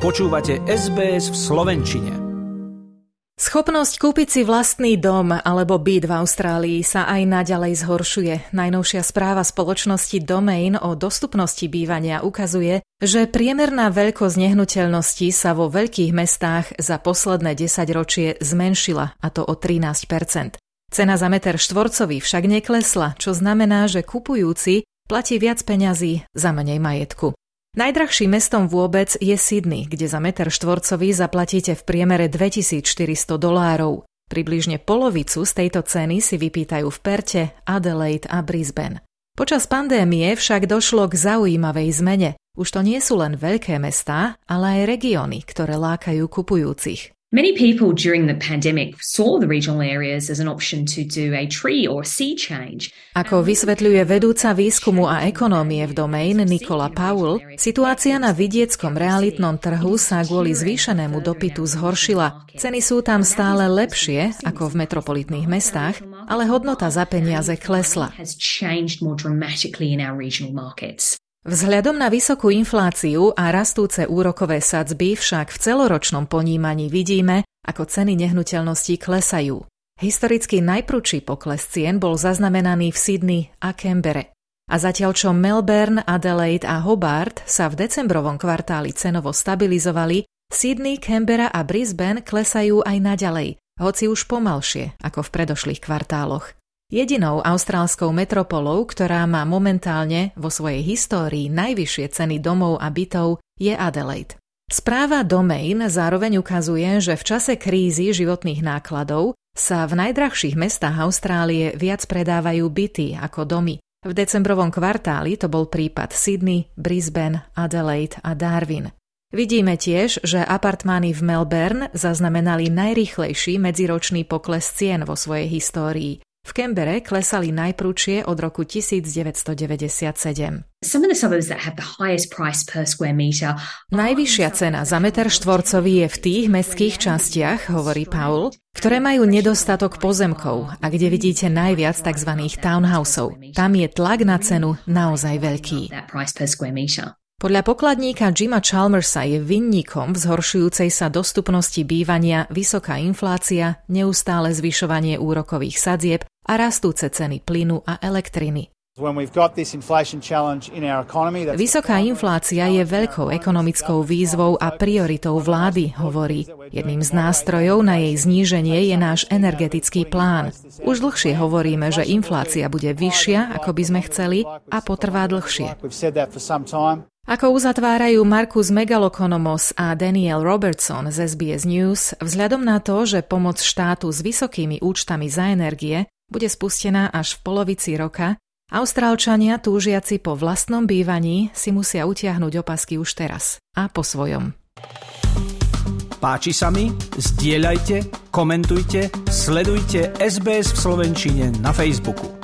Počúvate SBS v Slovenčine. Schopnosť kúpiť si vlastný dom alebo byt v Austrálii sa aj naďalej zhoršuje. Najnovšia správa spoločnosti Domain o dostupnosti bývania ukazuje, že priemerná veľkosť nehnuteľnosti sa vo veľkých mestách za posledné 10 ročie zmenšila, a to o 13% Cena za meter štvorcový však neklesla, čo znamená, že kupujúci platí viac peňazí za menej majetku. Najdrahším mestom vôbec je Sydney, kde za meter štvorcový zaplatíte v priemere 2400 dolárov. Približne polovicu z tejto ceny si vypýtajú v Perte, Adelaide a Brisbane. Počas pandémie však došlo k zaujímavej zmene. Už to nie sú len veľké mestá, ale aj regióny, ktoré lákajú kupujúcich. Many people during the pandemic saw the regional areas as an option to do a tree or sea change. Ako vysvetľuje vedúca výskumu a ekonómie v domain Nikola Paul, situácia na vidieckom realitnom trhu sa kvôli zvýšenému dopytu zhoršila. Ceny sú tam stále lepšie ako v metropolitných mestách, ale hodnota za peniaze klesla. Vzhľadom na vysokú infláciu a rastúce úrokové sadzby však v celoročnom ponímaní vidíme, ako ceny nehnuteľností klesajú. Historicky najprúčší pokles cien bol zaznamenaný v Sydney a Canberre. A zatiaľ čo Melbourne, Adelaide a Hobart sa v decembrovom kvartáli cenovo stabilizovali, Sydney, Canberra a Brisbane klesajú aj naďalej, hoci už pomalšie ako v predošlých kvartáloch. Jedinou austrálskou metropolou, ktorá má momentálne vo svojej histórii najvyššie ceny domov a bytov, je Adelaide. Správa Domain zároveň ukazuje, že v čase krízy životných nákladov sa v najdrahších mestách Austrálie viac predávajú byty ako domy. V decembrovom kvartáli to bol prípad Sydney, Brisbane, Adelaide a Darwin. Vidíme tiež, že apartmány v Melbourne zaznamenali najrýchlejší medziročný pokles cien vo svojej histórii. V Kembere klesali najprúčie od roku 1997. Najvyššia cena za meter štvorcový je v tých mestských častiach, hovorí Paul, ktoré majú nedostatok pozemkov a kde vidíte najviac tzv. townhouseov. Tam je tlak na cenu naozaj veľký. Podľa pokladníka Jima Chalmersa je vinníkom v zhoršujúcej sa dostupnosti bývania vysoká inflácia, neustále zvyšovanie úrokových sadzieb a rastúce ceny plynu a elektriny. Vysoká inflácia je veľkou ekonomickou výzvou a prioritou vlády, hovorí. Jedným z nástrojov na jej zníženie je náš energetický plán. Už dlhšie hovoríme, že inflácia bude vyššia, ako by sme chceli, a potrvá dlhšie. Ako uzatvárajú Markus Megalokonomos a Daniel Robertson z SBS News, vzhľadom na to, že pomoc štátu s vysokými účtami za energie bude spustená až v polovici roka, Austrálčania túžiaci po vlastnom bývaní si musia utiahnuť opasky už teraz a po svojom. Páči sa mi? Zdieľajte, komentujte, sledujte SBS v Slovenčine na Facebooku.